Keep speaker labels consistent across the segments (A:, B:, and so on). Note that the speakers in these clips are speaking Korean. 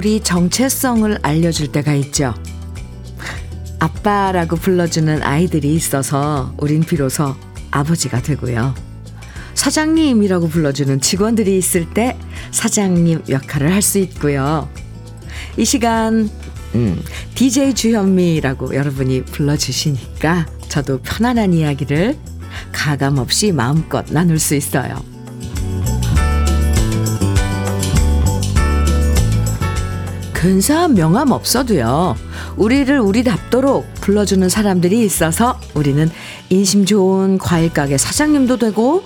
A: 우리 정체성을 알려줄 때가 있죠. 아빠라고 불러주는 아이들이 있어서 우린 비로소 아버지가 되고요. 사장님이라고 불러주는 직원들이 있을 때 사장님 역할을 할 수 있고요. 이 시간 음, DJ 주현미라고 여러분이 불러주시니까 저도 편안한 이야기를 가감 없이 마음껏 나눌 수 있어요. 근사한 명함 없어도요. 우리를 우리답도록 불러주는 사람들이 있어서 우리는 인심 좋은 과일 가게 사장님도 되고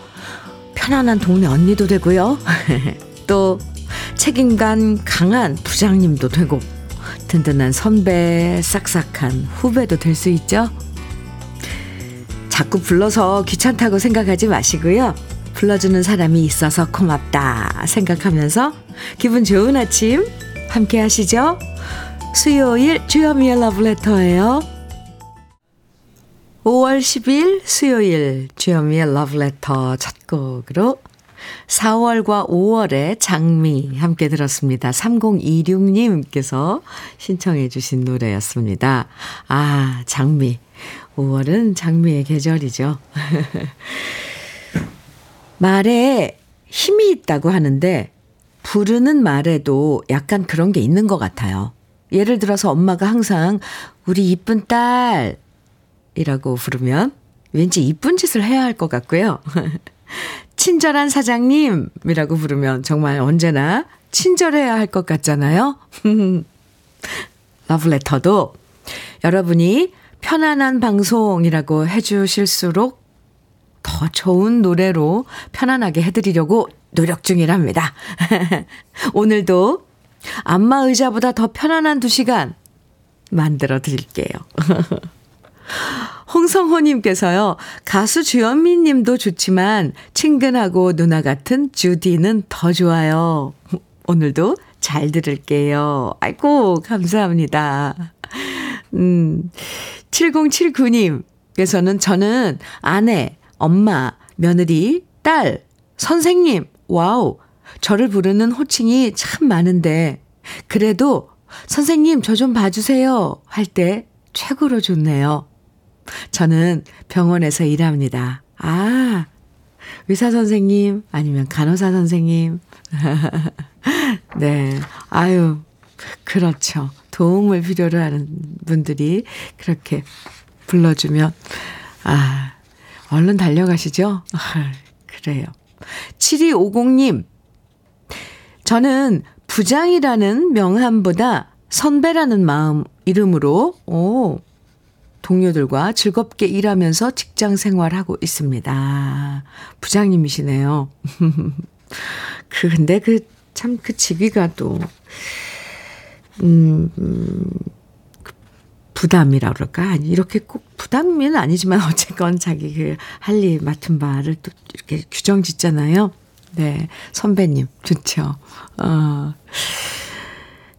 A: 편안한 동네 언니도 되고요. 또 책임감 강한 부장님도 되고 든든한 선배, 싹싹한 후배도 될 수 있죠. 자꾸 불러서 귀찮다고 생각하지 마시고요. 불러주는 사람이 있어서 고맙다 생각하면서 기분 좋은 아침 함께 하시죠. 수요일 주여미의 러브레터예요. 5월 10일 수요일 주여미의 러브레터 첫 곡으로 4월과 5월의 장미 함께 들었습니다. 3026님께서 신청해 주신 노래였습니다. 아, 장미. 5월은 장미의 계절이죠. 말에 힘이 있다고 하는데 부르는 말에도 약간 그런 게 있는 것 같아요. 예를 들어서 엄마가 항상 우리 이쁜 딸이라고 부르면 왠지 이쁜 짓을 해야 할 것 같고요. 친절한 사장님이라고 부르면 정말 언제나 친절해야 할 것 같잖아요. 러브레터도 여러분이 편안한 방송이라고 해주실수록 더 좋은 노래로 편안하게 해드리려고 노력 중이랍니다. 오늘도 안마 의자보다 더 편안한 두 시간 만들어 드릴게요. 홍성호님께서요, 가수 주현미 님도 좋지만, 친근하고 누나 같은 주디는 더 좋아요. 오늘도 잘 들을게요. 아이고, 감사합니다. 음, 7079님께서는 저는 아내, 엄마, 며느리, 딸, 선생님, wow, 저를 부르는 호칭이 참 많은데, 그래도 선생님 저 좀 봐주세요 할 때 최고로 좋네요. 저는 병원에서 일합니다. 아, 의사 선생님 아니면 간호사 선생님. 네. 아유, 그렇죠. 도움을 필요로 하는 분들이 그렇게 불러 주면, 아, 얼른 달려가시죠? 아, 그래요. 7250님, 저는 부장이라는 명함보다 선배라는 마음, 이름으로, 오, 동료들과 즐겁게 일하면서 직장 생활하고 있습니다. 부장님이시네요. 그, 근데 그, 참, 그 직위가 또, 음, 음 부담이라 그럴까? 이렇게 꼭 부담은 아니지만 어쨌건 자기 그 할 일 맡은 바를 또 이렇게 규정 짓잖아요. 네. 선배님. 좋죠. 어.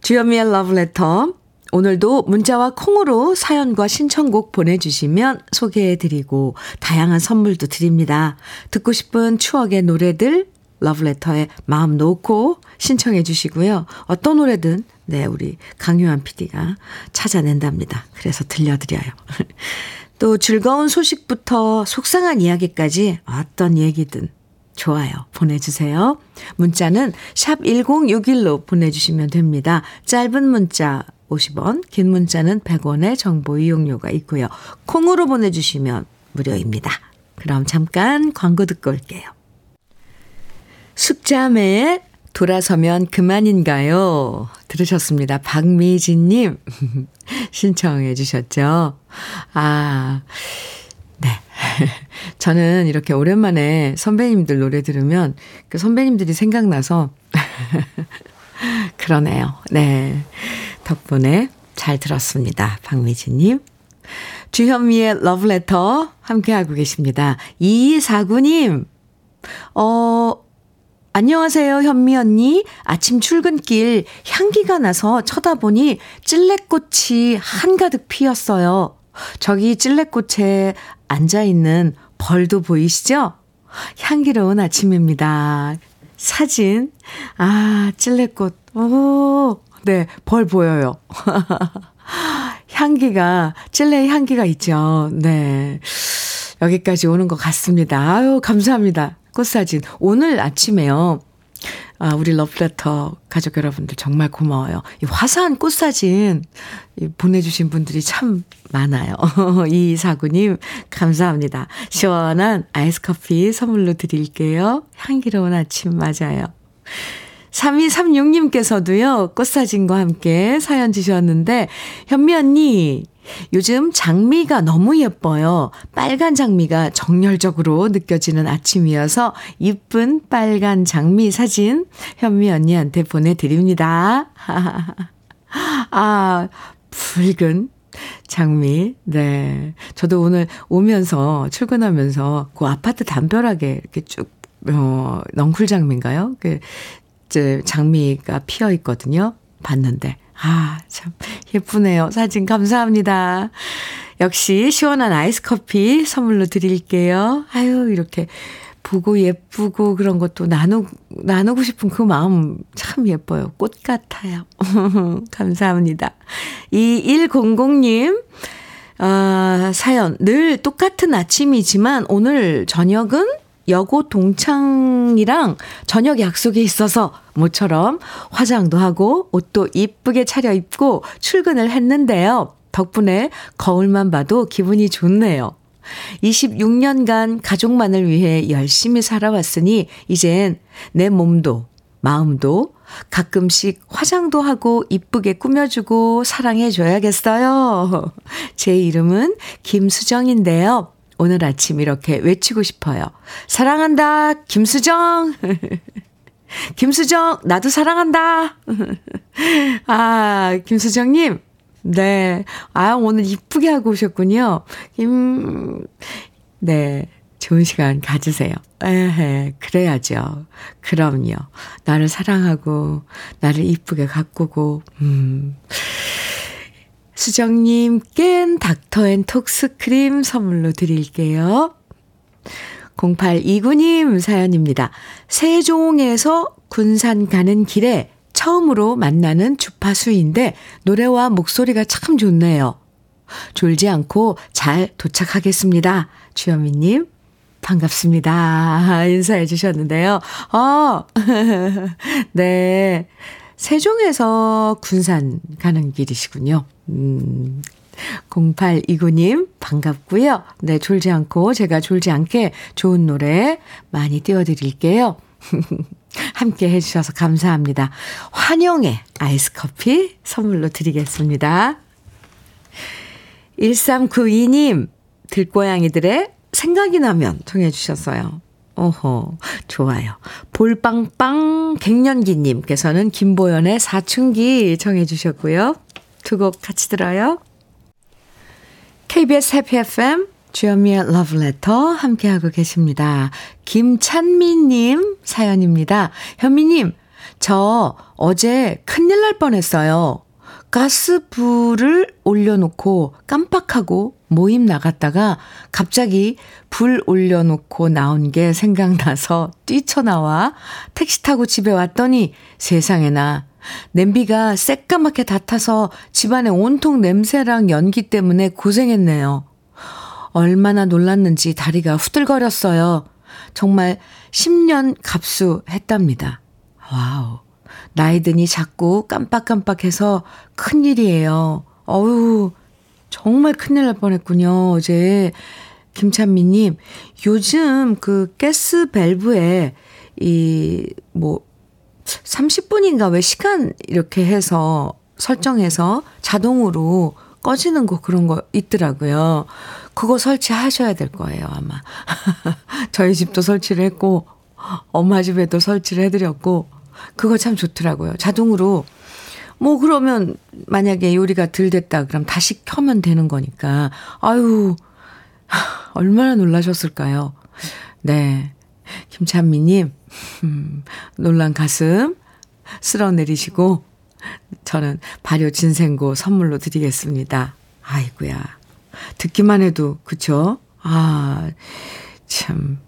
A: 주현미의 러브레터. 오늘도 문자와 콩으로 사연과 신청곡 보내주시면 소개해드리고 다양한 선물도 드립니다. 듣고 싶은 추억의 노래들 러브레터에 마음 놓고 신청해 주시고요. 어떤 노래든 네 우리 강유한 PD가 찾아낸답니다. 그래서 들려드려요. 또 즐거운 소식부터 속상한 이야기까지 어떤 얘기든 좋아요. 보내주세요. 문자는 샵 1061로 보내주시면 됩니다. 짧은 문자 50원, 긴 문자는 100원의 정보 이용료가 있고요. 콩으로 보내주시면 무료입니다. 그럼 잠깐 광고 듣고 올게요. 숙자매의 돌아서면 그만인가요? 들으셨습니다. 박미진님 신청해 주셨죠. 아, 네. 저는 이렇게 오랜만에 선배님들 노래 들으면 그 선배님들이 생각나서 그러네요. 네. 덕분에 잘 들었습니다. 박미진님. 주현미의 러브레터 함께하고 계십니다. 2249님, 어, 안녕하세요, 현미 언니. 아침 출근길 향기가 나서 쳐다보니 찔레꽃이 한가득 피었어요. 저기 찔레꽃에 앉아있는 벌도 보이시죠? 향기로운 아침입니다. 사진. 아, 찔레꽃. 오, 네, 벌 보여요. 향기가, 찔레의 향기가 있죠. 네. 여기까지 오는 것 같습니다. 아유, 감사합니다. 꽃사진. 오늘 아침에요. 아, 우리 러브레터 가족 여러분들 정말 고마워요. 이 화사한 꽃사진 보내주신 분들이 참 많아요. 이사구님, 감사합니다. 시원한 아이스 커피 선물로 드릴게요. 향기로운 아침 맞아요. 3236님께서도요, 꽃사진과 함께 사연 주셨는데, 현미 언니, 요즘 장미가 너무 예뻐요. 빨간 장미가 정열적으로 느껴지는 아침이어서 이쁜 빨간 장미 사진 현미 언니한테 보내드립니다. 아, 붉은 장미. 네. 저도 오늘 오면서, 출근하면서 그 아파트 담벼락에 이렇게 쭉, 어, 넝쿨 장미인가요? 그, 이제 장미가 피어 있거든요. 봤는데. 아, 참 예쁘네요. 사진 감사합니다. 역시 시원한 아이스 커피 선물로 드릴게요. 아유, 이렇게 보고 예쁘고 그런 것도 나누, 나누고 싶은 그 마음 참 예뻐요. 꽃 같아요. 감사합니다. 2100님, 아, 사연. 늘 똑같은 아침이지만 오늘 저녁은 여고 동창이랑 저녁 약속이 있어서 모처럼 화장도 하고 옷도 이쁘게 차려입고 출근을 했는데요. 덕분에 거울만 봐도 기분이 좋네요. 26년간 가족만을 위해 열심히 살아왔으니 이젠 내 몸도 마음도 가끔씩 화장도 하고 이쁘게 꾸며주고 사랑해줘야겠어요. 제 이름은 김수정인데요. 오늘 아침 이렇게 외치고 싶어요. 사랑한다, 김수정! 김수정, 나도 사랑한다! 아, 김수정님, 네. 아, 오늘 이쁘게 하고 오셨군요. 김, 네. 좋은 시간 가지세요. 에헤, 그래야죠. 그럼요. 나를 사랑하고, 나를 이쁘게 가꾸고, 음. 수정님껜 닥터 앤 톡스 크림 선물로 드릴게요. 0829님 사연입니다. 세종에서 군산 가는 길에 처음으로 만나는 주파수인데 노래와 목소리가 참 좋네요. 졸지 않고 잘 도착하겠습니다. 주현미님, 반갑습니다. 인사해 주셨는데요. 어, 네. 세종에서 군산 가는 길이시군요. 음, 0829님, 반갑고요. 네, 졸지 않고 제가 졸지 않게 좋은 노래 많이 띄워드릴게요. 함께 해주셔서 감사합니다. 환영의 아이스 커피 선물로 드리겠습니다. 1392님, 들고양이들의 생각이 나면 통해주셨어요. 오호, 좋아요. 볼빵빵 갱년기님께서는 김보연의 사춘기 청해주셨고요. 두 곡 같이 들어요. KBS 해피 FM 주현미의 러브레터 함께하고 계십니다. 김찬미님 사연입니다. 현미님, 저 어제 큰일 날 뻔했어요. 가스불을 올려놓고 깜빡하고 모임 나갔다가 갑자기 불 올려놓고 나온 게 생각나서 뛰쳐나와 택시 타고 집에 왔더니 세상에나 냄비가 새까맣게 다 타서 집안에 온통 냄새랑 연기 때문에 고생했네요. 얼마나 놀랐는지 다리가 후들거렸어요. 정말 10년 감수 했답니다. Wow. 나이 드니 자꾸 깜빡깜빡해서 큰일이에요. 어우, 정말 큰일 날 뻔했군요. 어제 김찬미님, 요즘 그 가스 밸브에 이, 뭐, 30분인가 왜 시간 이렇게 해서 설정해서 자동으로 꺼지는 거 그런 거 있더라고요. 그거 설치하셔야 될 거예요, 아마. 저희 집도 설치를 했고, 엄마 집에도 설치를 해드렸고, 그거 참 좋더라고요. 자동으로. 뭐, 그러면 만약에 요리가 덜 됐다, 그럼 다시 켜면 되는 거니까. 아유, 얼마나 놀라셨을까요? 네. 김찬미님, 음, 놀란 가슴 쓸어내리시고, 저는 발효 진생고 선물로 드리겠습니다. 아이구야. 듣기만 해도, 그쵸? 아, 참.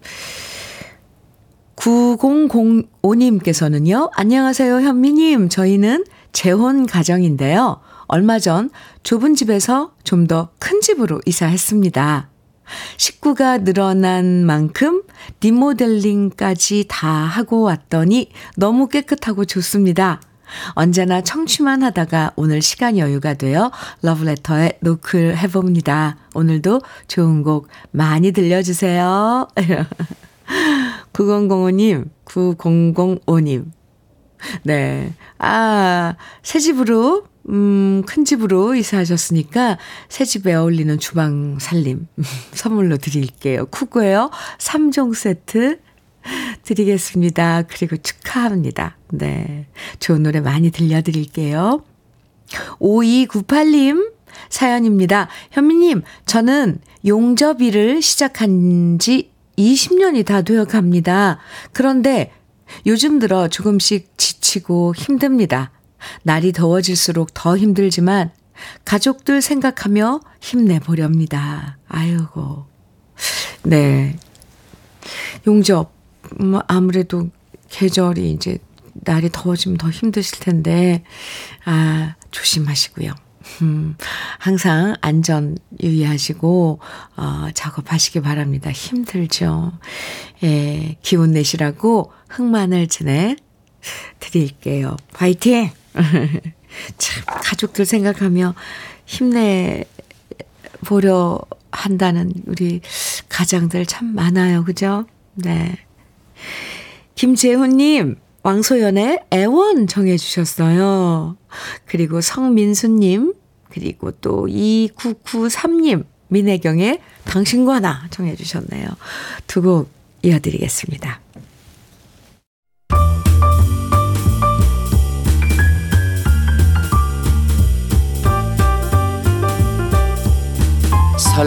A: 9005님께서는요, 안녕하세요, 현미님. 저희는 재혼 가정인데요. 얼마 전 좁은 집에서 좀 더 큰 집으로 이사했습니다. 식구가 늘어난 만큼 리모델링까지 다 하고 왔더니 너무 깨끗하고 좋습니다. 언제나 청취만 하다가 오늘 시간 여유가 되어 러브레터에 노크를 해봅니다. 오늘도 좋은 곡 많이 들려주세요. 9005님, 9005님. 네. 아, 새 집으로, 음, 큰 집으로 이사하셨으니까 새 집에 어울리는 주방 살림 선물로 드릴게요. 쿠고요. 3종 세트 드리겠습니다. 그리고 축하합니다. 네. 좋은 노래 많이 들려드릴게요. 5298님 사연입니다. 현미님, 저는 용접일을 시작한 지 20년이 다 되어 갑니다. 그런데 요즘 들어 조금씩 지치고 힘듭니다. 날이 더워질수록 더 힘들지만 가족들 생각하며 힘내보렵니다. 아이고. 네. 용접, 뭐 아무래도 계절이 이제 날이 더워지면 더 힘드실 텐데, 아, 조심하시고요. 음, 항상 안전 유의하시고, 어, 작업하시기 바랍니다. 힘들죠. 예, 기운 내시라고 흑마늘 진해 드릴게요. 화이팅! 참, 가족들 생각하며 힘내 보려 한다는 우리 가장들 참 많아요. 그죠? 네. 김재훈님, 왕소연의 애원 정해주셨어요. 그리고 성민수님, 그리고 또 2993님, 민혜경의 당신과 나 정해주셨네요. 두 곡 이어드리겠습니다.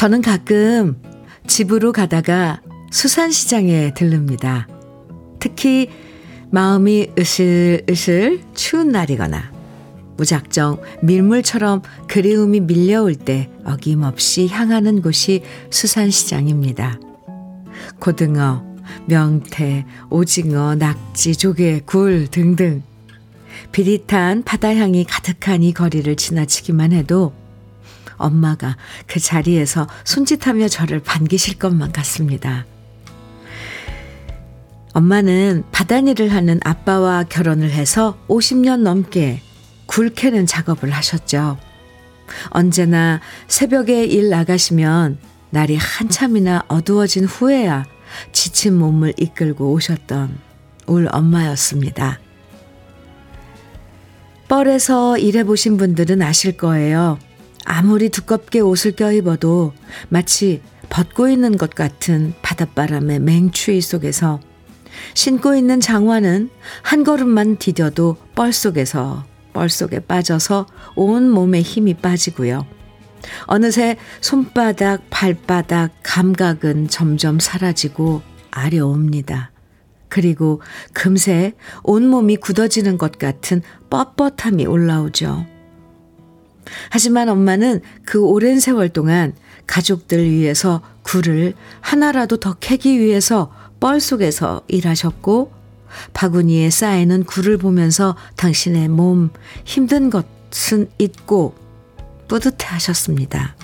A: 저는 가끔 집으로 가다가 수산시장에 들릅니다. 특히 마음이 으슬으슬 추운 날이거나 무작정 밀물처럼 그리움이 밀려올 때 어김없이 향하는 곳이 수산시장입니다. 고등어, 명태, 오징어, 낙지, 조개, 굴 등등 비릿한 바다향이 가득한 이 거리를 지나치기만 해도 엄마가 그 자리에서 손짓하며 저를 반기실 것만 같습니다. 엄마는 바다일을 하는 아빠와 결혼을 해서 50년 넘게 굴 캐는 작업을 하셨죠. 언제나 새벽에 일 나가시면 날이 한참이나 어두워진 후에야 지친 몸을 이끌고 오셨던 울 엄마였습니다. 뻘에서 일해보신 분들은 아실 거예요. 아무리 두껍게 옷을 껴입어도 마치 벗고 있는 것 같은 바닷바람의 맹추위 속에서 신고 있는 장화는 한 걸음만 디뎌도 뻘 속에서 뻘 속에 빠져서 온 몸에 힘이 빠지고요. 어느새 손바닥, 발바닥, 감각은 점점 사라지고 아려옵니다. 그리고 금세 온몸이 굳어지는 것 같은 뻣뻣함이 올라오죠. 하지만 엄마는 그 오랜 세월 동안 가족들 위해서 굴을 하나라도 더 캐기 위해서 뻘 속에서 일하셨고 바구니에 쌓이는 굴을 보면서 당신의 몸 힘든 것은 잊고 뿌듯해 하셨습니다.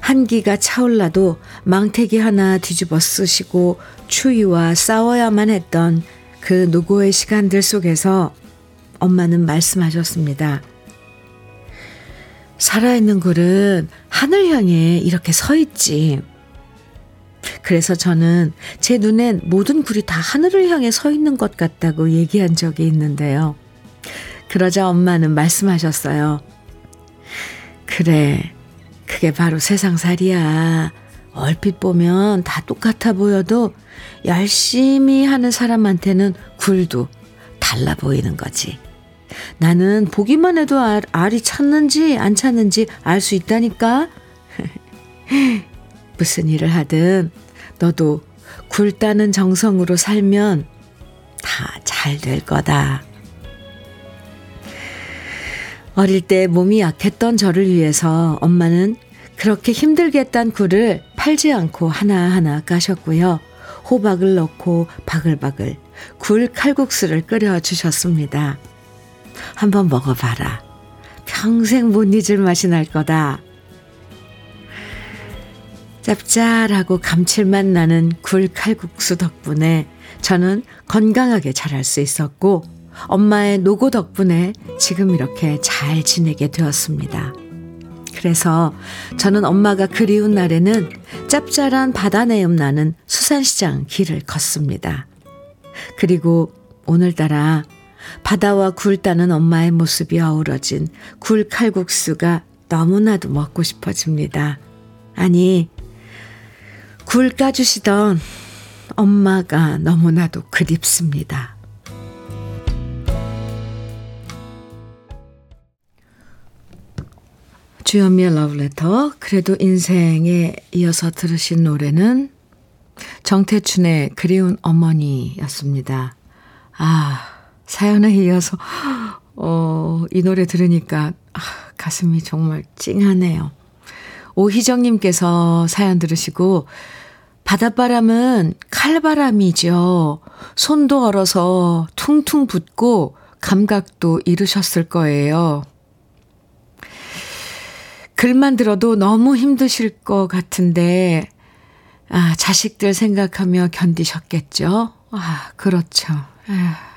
A: 한기가 차올라도 망태기 하나 뒤집어 쓰시고 추위와 싸워야만 했던 그 노고의 시간들 속에서 엄마는 말씀하셨습니다. 살아있는 굴은 하늘 향해 이렇게 서 있지. 그래서 저는 제 눈엔 모든 굴이 다 하늘을 향해 서 있는 것 같다고 얘기한 적이 있는데요. 그러자 엄마는 말씀하셨어요. 그래, 그게 바로 세상살이야. 얼핏 보면 다 똑같아 보여도 열심히 하는 사람한테는 굴도 달라 보이는 거지. 나는 보기만 해도 알, 알이 찼는지 안 찼는지 알 수 있다니까. 무슨 일을 하든 너도 굴 따는 정성으로 살면 다 잘 될 거다. 어릴 때 몸이 약했던 저를 위해서 엄마는 그렇게 힘들게 딴 굴을 팔지 않고 하나하나 까셨고요. 호박을 넣고 바글바글 굴 칼국수를 끓여 주셨습니다. 한번 먹어봐라. 평생 못 잊을 맛이 날 거다. 짭짤하고 감칠맛 나는 굴 칼국수 덕분에 저는 건강하게 자랄 수 있었고 엄마의 노고 덕분에 지금 이렇게 잘 지내게 되었습니다. 그래서 저는 엄마가 그리운 날에는 짭짤한 바다 내음 나는 수산시장 길을 걷습니다. 그리고 오늘따라 바다와 굴 따는 엄마의 모습이 어우러진 굴 칼국수가 너무나도 먹고 싶어집니다. 아니, 굴 까주시던 엄마가 너무나도 그립습니다. 주현미의 러브레터 그래도 인생에 이어서 들으신 노래는 정태춘의 그리운 어머니였습니다. 아 사연에 이어서 어, 이 노래 들으니까 아, 가슴이 정말 찡하네요. 오희정님께서 사연 들으시고 바닷바람은 칼바람이죠. 손도 얼어서 퉁퉁 붓고 감각도 잃으셨을 거예요. 글만 들어도 너무 힘드실 것 같은데, 아, 자식들 생각하며 견디셨겠죠? 아, 그렇죠. 아.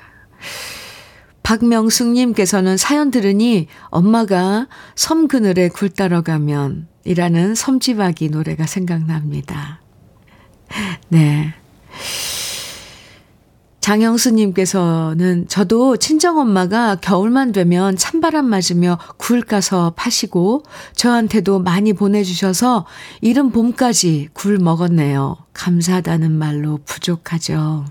A: 박명숙님께서는 사연 들으니 엄마가 섬 그늘에 굴 따러 가면 이라는 섬지박이 노래가 생각납니다. 네. 장영수님께서는 저도 친정엄마가 겨울만 되면 찬바람 맞으며 굴 까서 파시고 저한테도 많이 보내주셔서 이른 봄까지 굴 먹었네요. 감사하다는 말로 부족하죠.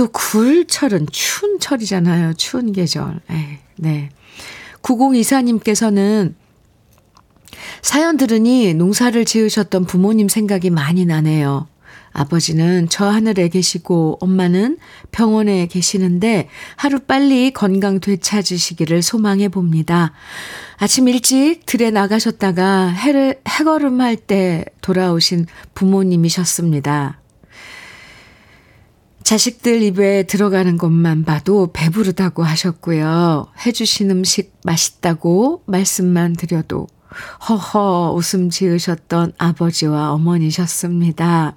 A: 또 굴철은 추운 철이잖아요. 추운 계절. 에이, 네. 9024님께서는 사연 들으니 농사를 지으셨던 부모님 생각이 많이 나네요. 아버지는 저 하늘에 계시고 엄마는 병원에 계시는데 하루 빨리 건강 되찾으시기를 소망해 봅니다. 아침 일찍 들에 나가셨다가 해를, 해걸음 할 때 돌아오신 부모님이셨습니다. 자식들 입에 들어가는 것만 봐도 배부르다고 하셨고요. 해주신 음식 맛있다고 말씀만 드려도 허허 웃음 지으셨던 아버지와 어머니셨습니다.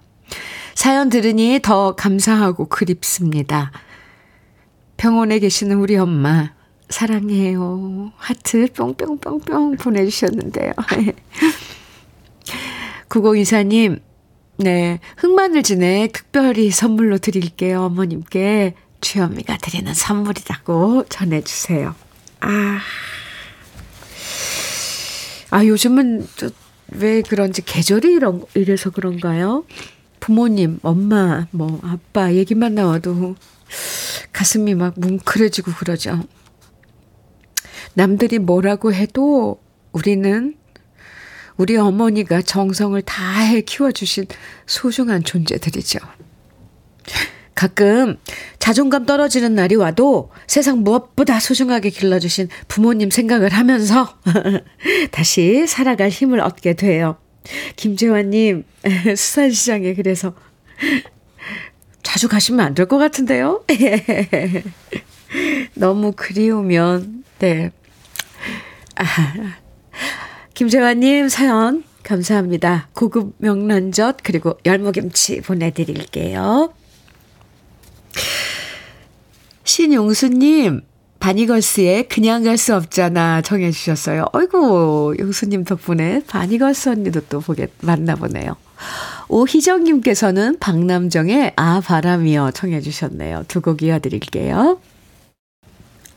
A: 사연 들으니 더 감사하고 그립습니다. 병원에 계시는 우리 엄마, 사랑해요. 하트 뿅뿅뿅뿅 보내주셨는데요. 9024님, 네, 흑마늘 진에 특별히 선물로 드릴게요. 어머님께 주현미가 드리는 선물이라고 전해주세요. 아, 아 요즘은 왜 그런지 계절이 이런, 이래서 그런가요? 부모님, 엄마, 뭐, 아빠 얘기만 나와도 가슴이 막 뭉클해지고 그러죠. 남들이 뭐라고 해도 우리는 우리 어머니가 정성을 다해 키워주신 소중한 존재들이죠. 가끔 자존감 떨어지는 날이 와도 세상 무엇보다 소중하게 길러주신 부모님 생각을 하면서 다시 살아갈 힘을 얻게 돼요. 김재환님, 수산시장에 그래서 자주 가시면 안 될 것 같은데요? 너무 그리우면, 네. 아, 김재환님 사연 감사합니다. 고급 명란젓 그리고 열무김치 보내드릴게요. 신용수님, 바니걸스의 그냥 갈 수 없잖아 정해 주셨어요. 어이구, 용수님 덕분에 바니걸스 언니도 또 보게, 만나보네요. 오희정님께서는 박남정의 아, 바람이여 청해 주셨네요. 두 곡 이어드릴게요.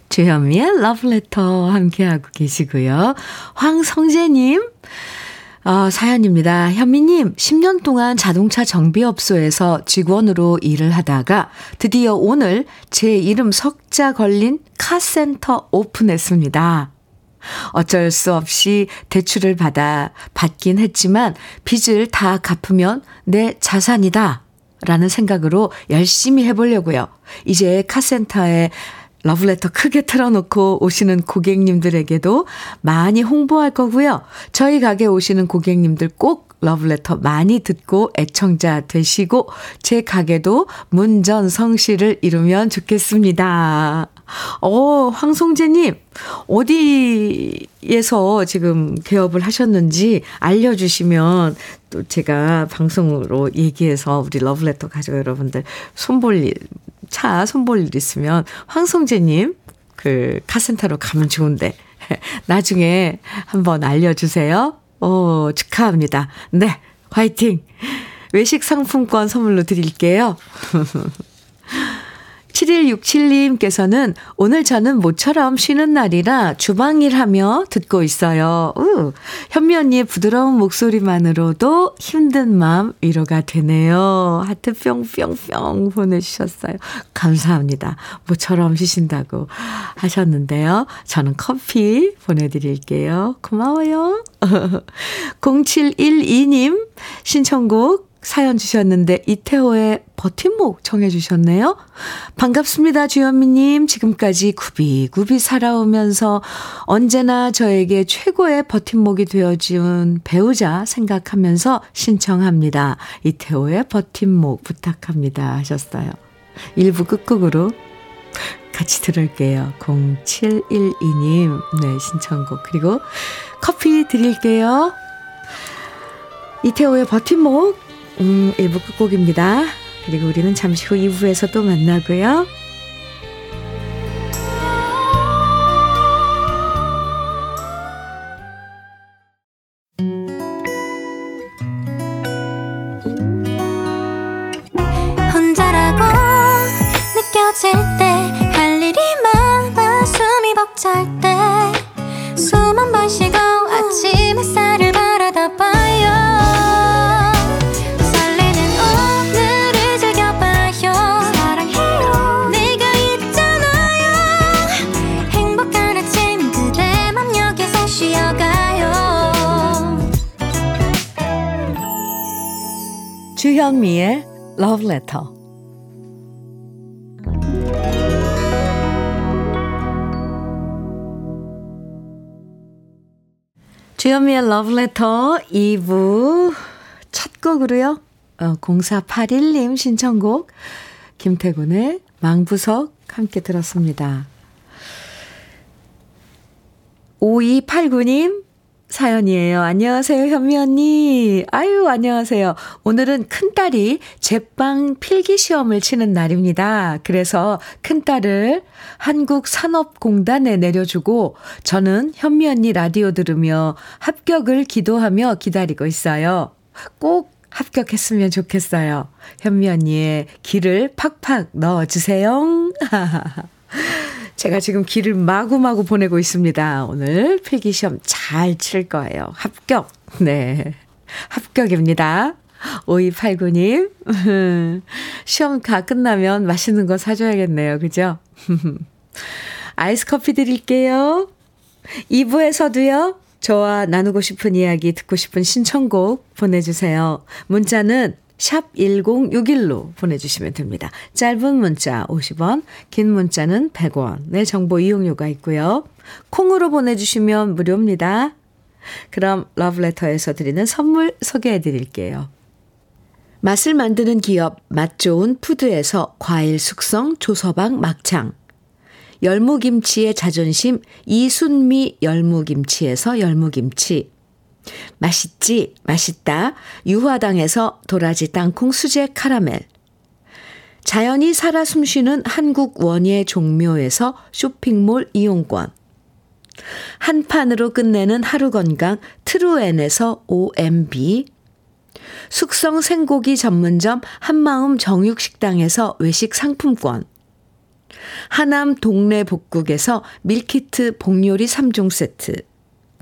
A: 주현미의 러브레터 함께하고 계시고요. 황성재님, 어, 사연입니다. 현미님, 10년 동안 자동차 정비업소에서 직원으로 일을 하다가 드디어 오늘 제 이름 석자 걸린 카센터 오픈했습니다. 어쩔 수 없이 대출을 받아 받긴 했지만 빚을 다 갚으면 내 자산이다. 라는 생각으로 열심히 해보려고요. 이제 카센터에 러브레터 크게 틀어놓고 오시는 고객님들에게도 많이 홍보할 거고요. 저희 가게 오시는 고객님들 꼭 러브레터 많이 듣고 애청자 되시고 제 가게도 문전성시를 이루면 좋겠습니다. 어, 황송재님, 어디에서 지금 개업을 하셨는지 알려주시면 또 제가 방송으로 얘기해서 우리 러브레터 가족 여러분들 손볼 일, 차 손볼 일 있으면 황송재님 그 카센터로 가면 좋은데 나중에 한번 알려주세요. 오, 축하합니다. 네, 화이팅! 외식 상품권 선물로 드릴게요. 7167님께서는 오늘 저는 모처럼 쉬는 날이라 주방일 하며 듣고 있어요. 우, 현미 언니의 부드러운 목소리만으로도 힘든 마음 위로가 되네요. 하트 뿅뿅뿅 보내주셨어요. 감사합니다. 모처럼 쉬신다고 하셨는데요. 저는 커피 보내드릴게요. 고마워요. 0712님 신청곡 사연 주셨는데 이태호의 버팀목 청해 주셨네요. 반갑습니다. 주현미님. 지금까지 굽이굽이 살아오면서 언제나 저에게 최고의 버팀목이 되어준 배우자 생각하면서 신청합니다. 이태호의 버팀목 부탁합니다 하셨어요. 1부 끝곡으로 같이 들을게요. 0712님. 네, 신청곡. 그리고 커피 드릴게요. 이태호의 버팀목 음, 1부 끝곡입니다. 그리고 우리는 잠시 후 2부에서 또 만나고요.
B: 할 일이 많아 숨이 벅찰 때
A: 주현미의 Love Letter. 주현미의 Love Letter 2부 첫 곡으로요. 어, 0481님 신청곡 김태군의 망부석 함께 들었습니다. 5289님 사연이에요. 안녕하세요, 현미 언니. 아유, 안녕하세요. 오늘은 큰딸이 제빵 필기 시험을 치는 날입니다. 그래서 큰딸을 한국산업공단에 내려주고 저는 현미 언니 라디오 들으며 합격을 기도하며 기다리고 있어요. 꼭 합격했으면 좋겠어요. 현미 언니의 길을 팍팍 넣어주세요. 제가 지금 길을 마구마구 보내고 있습니다. 오늘 필기시험 잘 칠 거예요. 합격. 네. 합격입니다. 5289님. 시험 다 끝나면 맛있는 거 사줘야겠네요. 그죠? 아이스 커피 드릴게요. 2부에서도요. 저와 나누고 싶은 이야기, 듣고 싶은 신청곡 보내주세요. 문자는 샵 1061로 보내주시면 됩니다. 짧은 문자 50원, 긴 문자는 100원의 정보 이용료가 있고요. 콩으로 보내주시면 무료입니다. 그럼 러브레터에서 드리는 선물 소개해 드릴게요. 맛을 만드는 기업 맛 좋은 푸드에서 과일 숙성 조서방 막창 열무김치의 자존심 이순미 열무김치에서 열무김치 맛있지 맛있다. 유화당에서 도라지 땅콩 수제 카라멜. 자연이 살아 숨쉬는 한국 원예 종묘에서 쇼핑몰 이용권. 한 판으로 끝내는 하루 건강 트루엔에서 OMB 숙성 생고기 전문점 한마음 정육식당에서 외식 상품권. 하남 동래복국에서 밀키트 복요리 3종 세트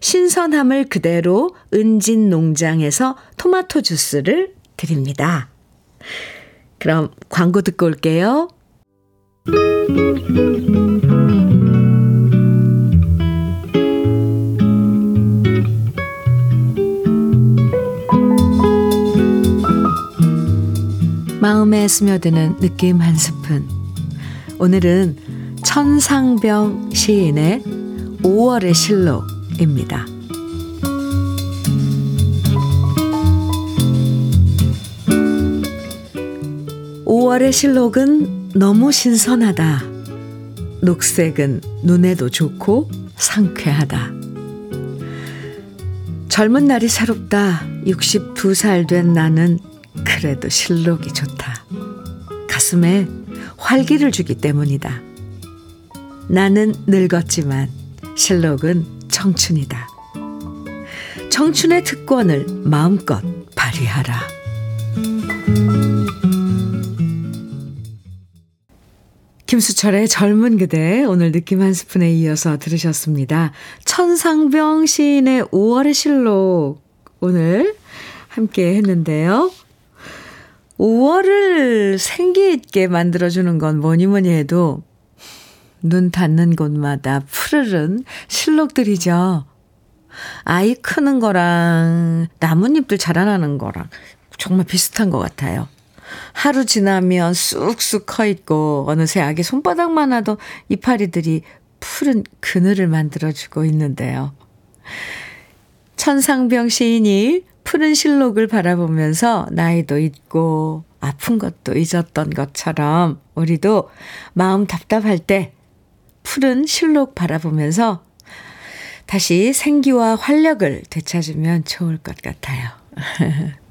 A: 신선함을 그대로 은진 농장에서 토마토 주스를 드립니다. 그럼 광고 듣고 올게요. 마음에 스며드는 느낌 한 스푼. 오늘은 천상병 시인의 5월의 실록 입니다. 5월의 실록은 너무 신선하다. 녹색은 눈에도 좋고 상쾌하다. 젊은 날이 새롭다. 62살 된 나는 그래도 실록이 좋다. 가슴에 활기를 주기 때문이다. 나는 늙었지만 실록은 청춘이다. 청춘의 특권을 마음껏 발휘하라. 김수철의 젊은 그대 오늘 느낌 한 스푼에 이어서 들으셨습니다. 천상병 시인의 5월의 실록 오늘 함께 했는데요. 5월을 생기 있게 만들어주는 건 뭐니 뭐니 해도 눈 닿는 곳마다 푸르른 실록들이죠. 아이 크는 거랑 나뭇잎들 자라나는 거랑 정말 비슷한 것 같아요. 하루 지나면 쑥쑥 커 있고 어느새 아기 손바닥만 하도 이파리들이 푸른 그늘을 만들어주고 있는데요. 천상병 시인이 푸른 실록을 바라보면서 나이도 잊고 아픈 것도 잊었던 것처럼 우리도 마음 답답할 때 푸른 실록 바라보면서 다시 생기와 활력을 되찾으면 좋을 것 같아요.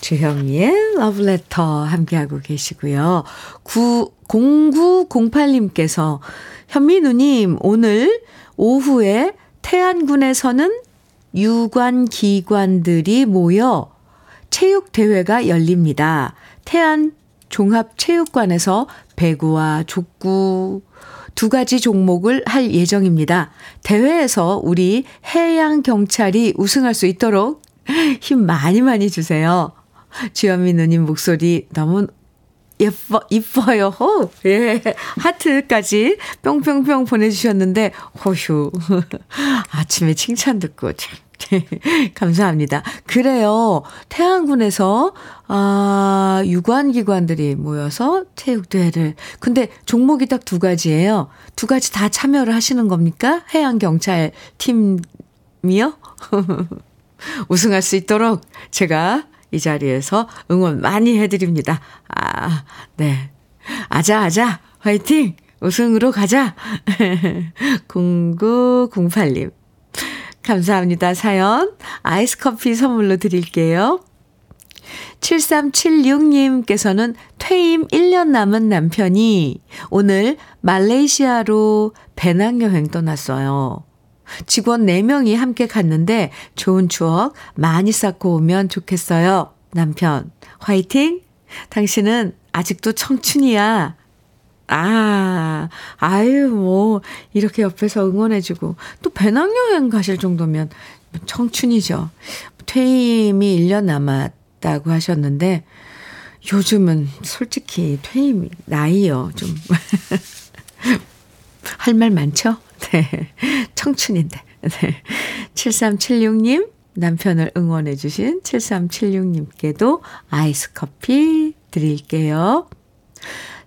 A: 주현미의 러브레터 함께하고 계시고요. 9, 0908님께서 현미 누님 오늘 오후에 태안군에서는 유관 기관들이 모여 체육 대회가 열립니다. 태안 종합체육관에서 배구와 족구 두 가지 종목을 할 예정입니다. 대회에서 우리 해양 경찰이 우승할 수 있도록 힘 많이 많이 주세요. 주현미 누님 목소리 너무 예뻐, 이뻐요. 호, 예. 하트까지 뿅뿅뿅 보내주셨는데, 호휴. 아침에 칭찬 듣고 참. 감사합니다. 그래요. 태안군에서, 아, 유관기관들이 모여서 체육대회를. 근데 종목이 딱 두 가지예요. 두 가지 다 참여를 하시는 겁니까? 해양경찰 팀이요? 우승할 수 있도록 제가 이 자리에서 응원 많이 해드립니다. 아, 네. 아자, 아자, 화이팅! 우승으로 가자! 0908님. 감사합니다. 사연. 아이스 커피 선물로 드릴게요. 7376님께서는 퇴임 1년 남은 남편이 오늘 말레이시아로 배낭여행 떠났어요. 직원 4명이 함께 갔는데 좋은 추억 많이 쌓고 오면 좋겠어요. 남편, 화이팅! 당신은 아직도 청춘이야. 아, 아유, 뭐, 이렇게 옆에서 응원해주고, 또 배낭여행 가실 정도면 청춘이죠. 퇴임이 1년 남았다고 하셨는데, 요즘은 솔직히 퇴임이 나이요. 좀. 할 말 많죠? 네. 청춘인데. 네. 7376님, 남편을 응원해주신 7376님께도 아이스 커피 드릴게요.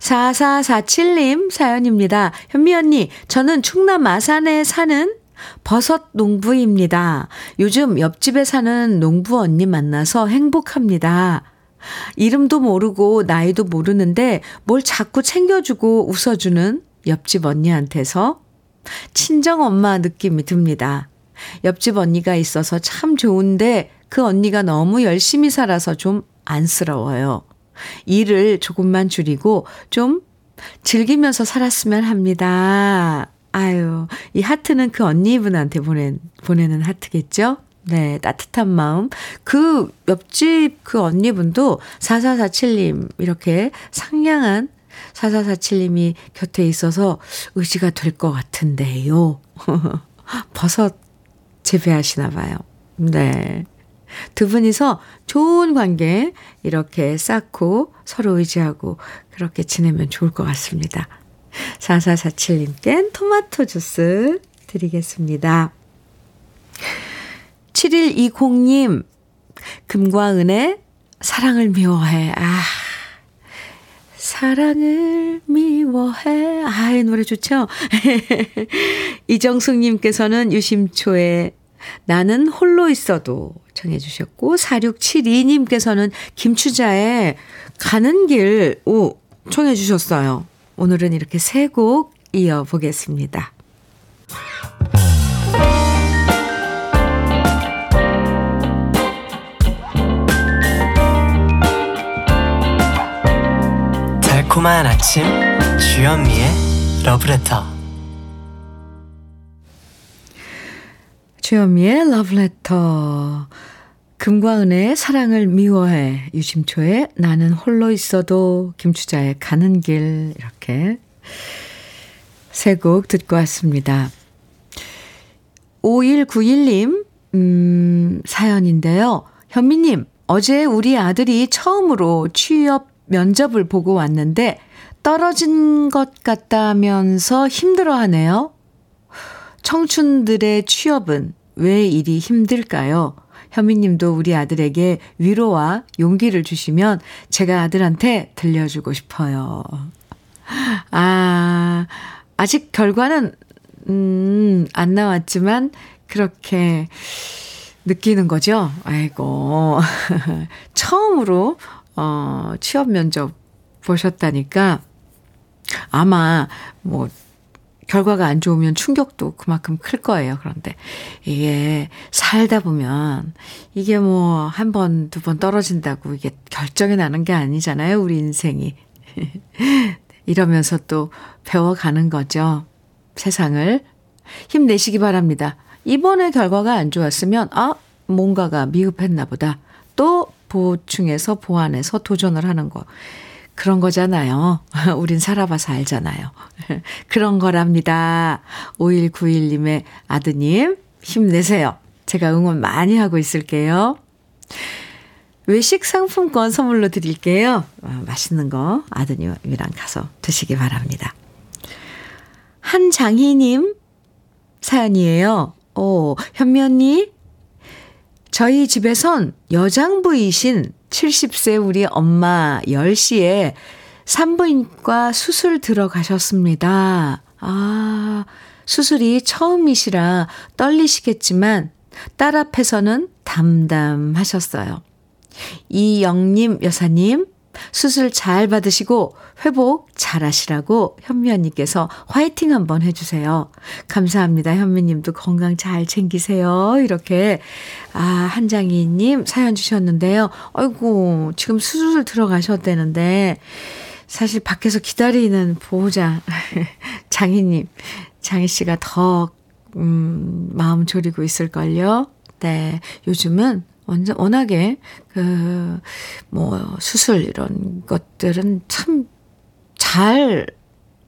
A: 4447님 사연입니다. 현미 언니, 저는 충남 아산에 사는 버섯 농부입니다. 요즘 옆집에 사는 농부 언니 만나서 행복합니다. 이름도 모르고 나이도 모르는데 뭘 자꾸 챙겨주고 웃어주는 옆집 언니한테서 친정 엄마 느낌이 듭니다. 옆집 언니가 있어서 참 좋은데 그 언니가 너무 열심히 살아서 좀 안쓰러워요. 일을 조금만 줄이고 좀 즐기면서 살았으면 합니다. 아유, 이 하트는 그 언니분한테 보낸, 보내는 하트겠죠? 네, 따뜻한 마음. 그 옆집 그 언니분도 4447님, 이렇게 상냥한 4447님이 곁에 있어서 의지가 될 것 같은데요. 버섯 재배하시나 봐요. 네. 두 분이서 좋은 관계 이렇게 쌓고 서로 의지하고 그렇게 지내면 좋을 것 같습니다. 4447님께 토마토 주스 드리겠습니다. 7120님, 금과 은의 사랑을 미워해. 아, 사랑을 미워해. 아, 이 노래 좋죠? 이정숙님께서는 유심초에 나는 홀로 있어도 청해 주셨고 4672님께서는 김추자의 가는 길 오, 청해 주셨어요. 오늘은 이렇게 세 곡 이어보겠습니다.
C: 달콤한 아침 주현미의 러브레터
A: 주현미의 러브레터 금과 은의 사랑을 미워해 유심초의 나는 홀로 있어도 김추자의 가는 길 이렇게 세 곡 듣고 왔습니다. 5191님 음, 사연인데요. 현미님 어제 우리 아들이 처음으로 취업 면접을 보고 왔는데 떨어진 것 같다면서 힘들어하네요. 청춘들의 취업은 왜 이리 힘들까요? 현미님도 우리 아들에게 위로와 용기를 주시면 제가 아들한테 들려주고 싶어요. 아, 아직 결과는, 음, 안 나왔지만, 그렇게 느끼는 거죠? 아이고. 처음으로, 어, 취업 면접 보셨다니까, 아마, 뭐, 결과가 안 좋으면 충격도 그만큼 클 거예요. 그런데 이게 살다 보면 이게 뭐 한 번, 두 번 떨어진다고 이게 결정이 나는 게 아니잖아요. 우리 인생이. 이러면서 또 배워가는 거죠. 세상을. 힘내시기 바랍니다. 이번에 결과가 안 좋았으면, 아, 뭔가가 미흡했나 보다. 또 보충해서 보완해서 도전을 하는 거. 그런 거잖아요. 우린 살아봐서 알잖아요. 그런 거랍니다. 5191님의 아드님, 힘내세요. 제가 응원 많이 하고 있을게요. 외식 상품권 선물로 드릴게요. 아, 맛있는 거 아드님이랑 가서 드시기 바랍니다. 한장희님 사연이에요. 오, 현미 언니, 저희 집에선 여장부이신 70세 우리 엄마 10시에 산부인과 수술 들어가셨습니다. 아, 수술이 처음이시라 떨리시겠지만 딸 앞에서는 담담하셨어요. 이영님 여사님, 수술 잘 받으시고 회복 잘 하시라고 현미 언니께서 화이팅 한번 해주세요. 감사합니다. 현미님도 건강 잘 챙기세요. 이렇게, 아, 한장희님 사연 주셨는데요. 아이고, 지금 수술 들어가셨다는데, 사실 밖에서 기다리는 보호자, 장희님, 장희 씨가 더, 음, 마음 졸이고 있을걸요. 네. 요즘은 완전 워낙에 그 뭐 수술 이런 것들은 참 잘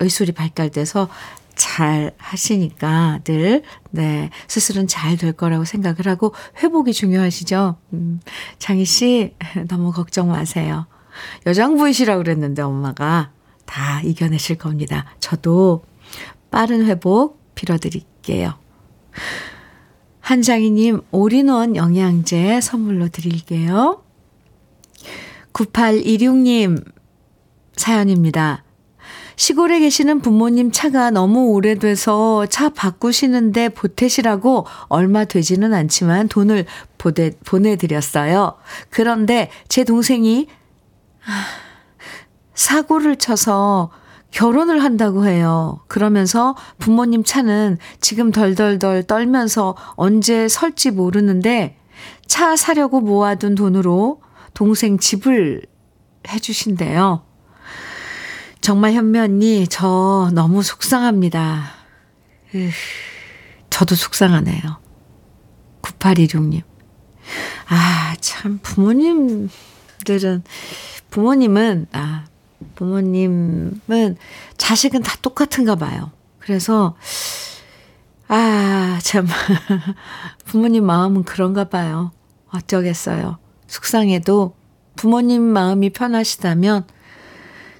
A: 의술이 발달돼서 잘 하시니까 늘, 네, 수술은 잘 될 거라고 생각을 하고 회복이 중요하시죠? 음, 장희 씨, 너무 걱정 마세요. 여장부이시라고 그랬는데 엄마가 다 이겨내실 겁니다. 저도 빠른 회복 빌어드릴게요. 한장희님 올인원 영양제 선물로 드릴게요. 9826님 사연입니다. 시골에 계시는 부모님 차가 너무 오래돼서 차 바꾸시는데 보태시라고 얼마 되지는 않지만 돈을 보내, 보내드렸어요. 그런데 제 동생이 사고를 쳐서 결혼을 한다고 해요. 그러면서 부모님 차는 지금 덜덜덜 떨면서 언제 설지 모르는데 차 사려고 모아둔 돈으로 동생 집을 해주신대요. 정말 현미 언니, 저 너무 속상합니다. 으, 저도 속상하네요. 9816님. 아, 참, 부모님들은, 부모님은, 아, 부모님은 자식은 다 똑같은가 봐요. 그래서, 아, 참, 부모님 마음은 그런가 봐요. 어쩌겠어요. 속상해도 부모님 마음이 편하시다면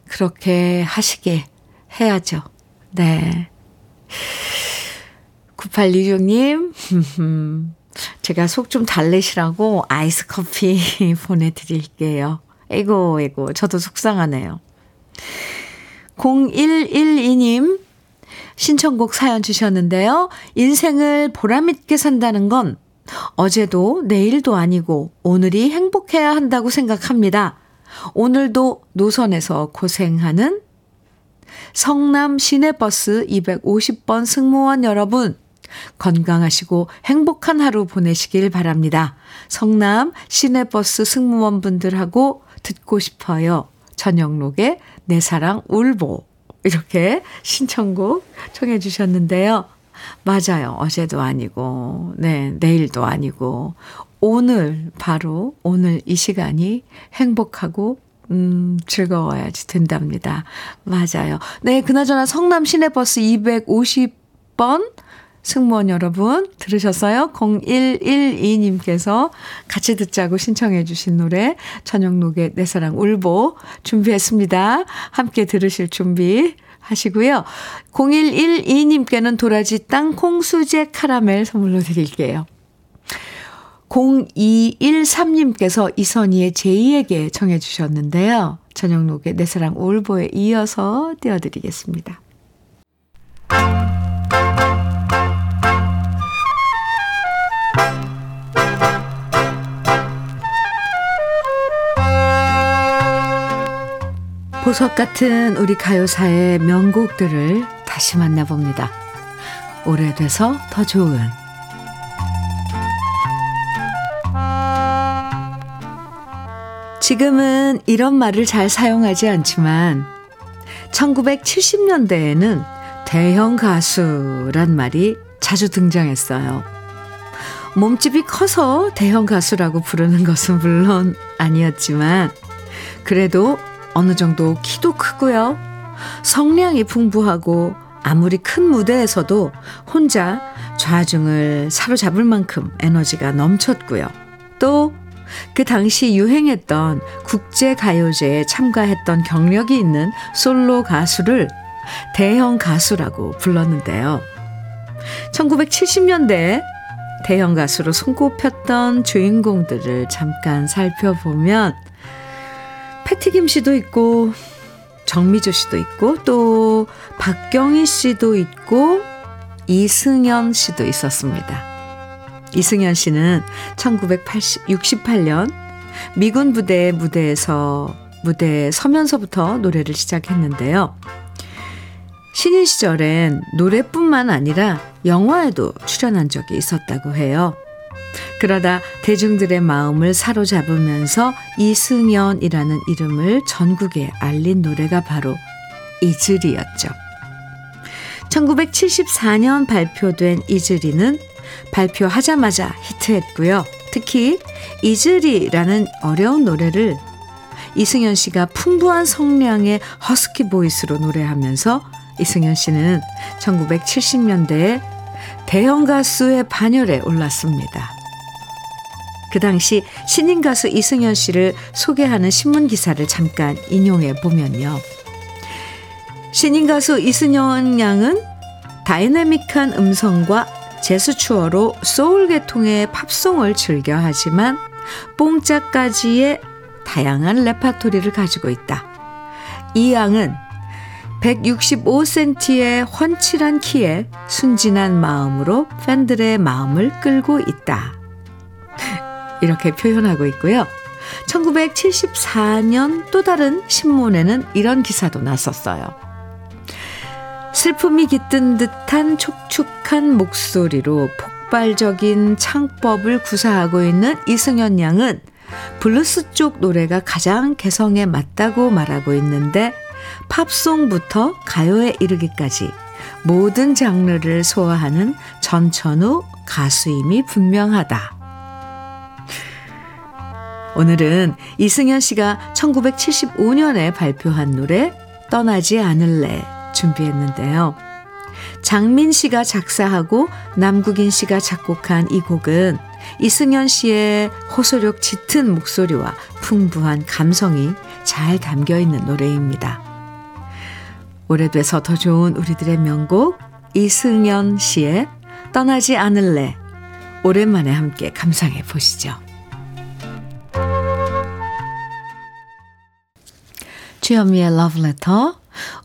A: 그렇게 하시게 해야죠. 네. 9826님, 제가 속 좀 달래시라고 아이스 커피 보내드릴게요. 에고, 에고, 저도 속상하네요. 0112님, 신청곡 사연 주셨는데요. 인생을 보람있게 산다는 건 어제도 내일도 아니고 오늘이 행복해야 한다고 생각합니다. 오늘도 노선에서 고생하는 성남 시내버스 250번 승무원 여러분, 건강하시고 행복한 하루 보내시길 바랍니다. 성남 시내버스 승무원분들하고 듣고 싶어요. 전영록의 내 사랑 울보. 이렇게 신청곡 청해 주셨는데요. 맞아요. 어제도 아니고, 네, 내일도 아니고, 오늘, 바로 오늘 이 시간이 행복하고, 음, 즐거워야지 된답니다. 맞아요. 네, 그나저나 성남 시내버스 250번 승무원 여러분 들으셨어요? 0112님께서 같이 듣자고 신청해 주신 노래 전영록의 내 사랑 울보 준비했습니다. 함께 들으실 준비 하시고요. 0112님께는 도라지 땅콩 수제 카라멜 선물로 드릴게요. 0213님께서 이선희의 제2에게 청해 주셨는데요. 전영록의 내 사랑 울보에 이어서 띄워드리겠습니다. 보석 같은 우리 가요사의 명곡들을 다시 만나봅니다. 오래돼서 더 좋은 지금은 이런 말을 잘 사용하지 않지만 1970년대에는 대형 가수란 말이 자주 등장했어요. 몸집이 커서 대형 가수라고 부르는 것은 물론 아니었지만 그래도 어느 정도 키도 크고요. 성량이 풍부하고 아무리 큰 무대에서도 혼자 좌중을 사로잡을 만큼 에너지가 넘쳤고요. 또 그 당시 유행했던 국제 가요제에 참가했던 경력이 있는 솔로 가수를 대형 가수라고 불렀는데요. 1970년대 대형 가수로 손꼽혔던 주인공들을 잠깐 살펴보면 패티김 씨도 있고 정미주 씨도 있고 또 박경희 씨도 있고 이승연 씨도 있었습니다. 이승연 씨는 1968년 미군 부대 무대에서 무대에 서면서부터 노래를 시작했는데요. 신인 시절엔 노래뿐만 아니라 영화에도 출연한 적이 있었다고 해요. 그러다 대중들의 마음을 사로잡으면서 이승연이라는 이름을 전국에 알린 노래가 바로 이즈리였죠. 1974년 발표된 이즈리는 발표하자마자 히트했고요. 특히 이즈리라는 어려운 노래를 이승연 씨가 풍부한 성량의 허스키 보이스로 노래하면서 이승연 씨는 1970년대에 대형 가수의 반열에 올랐습니다. 그 당시 신인 가수 이승연 씨를 소개하는 신문 기사를 잠깐 인용해 보면요. 신인 가수 이승연 양은 다이내믹한 음성과 제스추어로 소울 계통의 팝송을 즐겨 하지만 뽕짝까지의 다양한 레파토리를 가지고 있다. 이 양은 165cm의 훤칠한 키에 순진한 마음으로 팬들의 마음을 끌고 있다. 이렇게 표현하고 있고요. 1974년 또 다른 신문에는 이런 기사도 났었어요. 슬픔이 깃든 듯한 촉촉한 목소리로 폭발적인 창법을 구사하고 있는 이승연 양은 블루스 쪽 노래가 가장 개성에 맞다고 말하고 있는데 팝송부터 가요에 이르기까지 모든 장르를 소화하는 전천후 가수임이 분명하다. 오늘은 이승현 씨가 1975년에 발표한 노래 떠나지 않을래 준비했는데요. 장민 씨가 작사하고 남국인 씨가 작곡한 이 곡은 이승현 씨의 호소력 짙은 목소리와 풍부한 감성이 잘 담겨 있는 노래입니다. 오래돼서 더 좋은 우리들의 명곡 이승현 씨의 떠나지 않을래 오랜만에 함께 감상해 보시죠. 주현미의 러브레터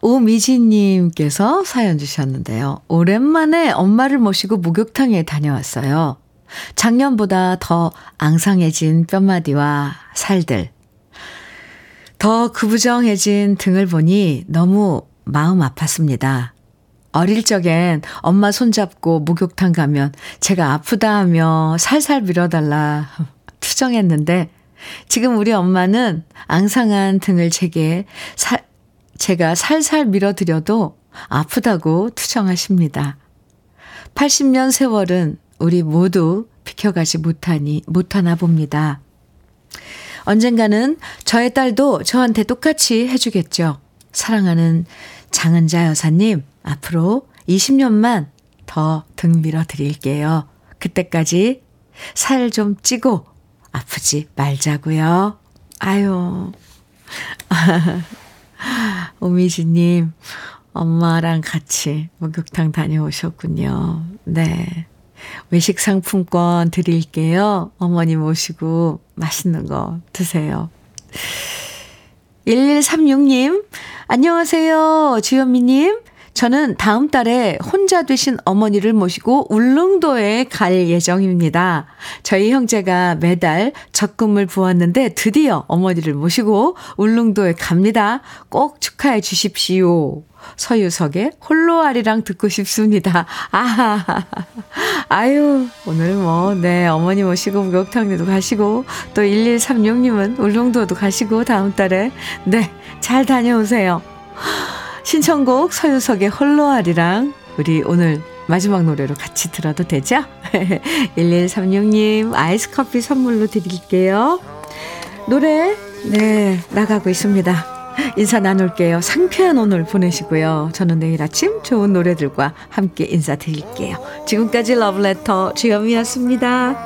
A: 오미진님께서 사연 주셨는데요. 오랜만에 엄마를 모시고 목욕탕에 다녀왔어요. 작년보다 더 앙상해진 뼈마디와 살들, 더 구부정해진 등을 보니 너무 마음 아팠습니다. 어릴 적엔 엄마 손잡고 목욕탕 가면 제가 아프다 하며 살살 밀어달라 투정했는데 지금 우리 엄마는 앙상한 등을 제게 살, 제가 살살 밀어드려도 아프다고 투정하십니다. 80년 세월은 우리 모두 비켜가지 못하니, 못하나 봅니다. 언젠가는 저의 딸도 저한테 똑같이 해주겠죠. 사랑하는 장은자 여사님, 앞으로 20년만 더 등 밀어 드릴게요. 그때까지 살 좀 찌고 아프지 말자고요. 아유. 오미지님, 엄마랑 같이 목욕탕 다녀오셨군요. 네. 외식 상품권 드릴게요. 어머니 모시고 맛있는 거 드세요. 1136님, 안녕하세요. 주현미님. 저는 다음 달에 혼자 되신 어머니를 모시고 울릉도에 갈 예정입니다. 저희 형제가 매달 적금을 부었는데 드디어 어머니를 모시고 울릉도에 갑니다. 꼭 축하해 주십시오. 서유석의 홀로아리랑 듣고 싶습니다. 아하, 아유, 오늘 뭐, 네, 어머니 모시고 목욕탕에도 가시고, 또 1136님은 울릉도도 가시고, 다음 달에, 네, 잘 다녀오세요. 신청곡 서유석의 홀로아리랑 우리 오늘 마지막 노래로 같이 들어도 되죠? 1136님 아이스 커피 선물로 드릴게요. 노래 네 나가고 있습니다. 인사 나눌게요. 상쾌한 오늘 보내시고요. 저는 내일 아침 좋은 노래들과 함께 인사드릴게요. 지금까지 러브레터 주현미였습니다.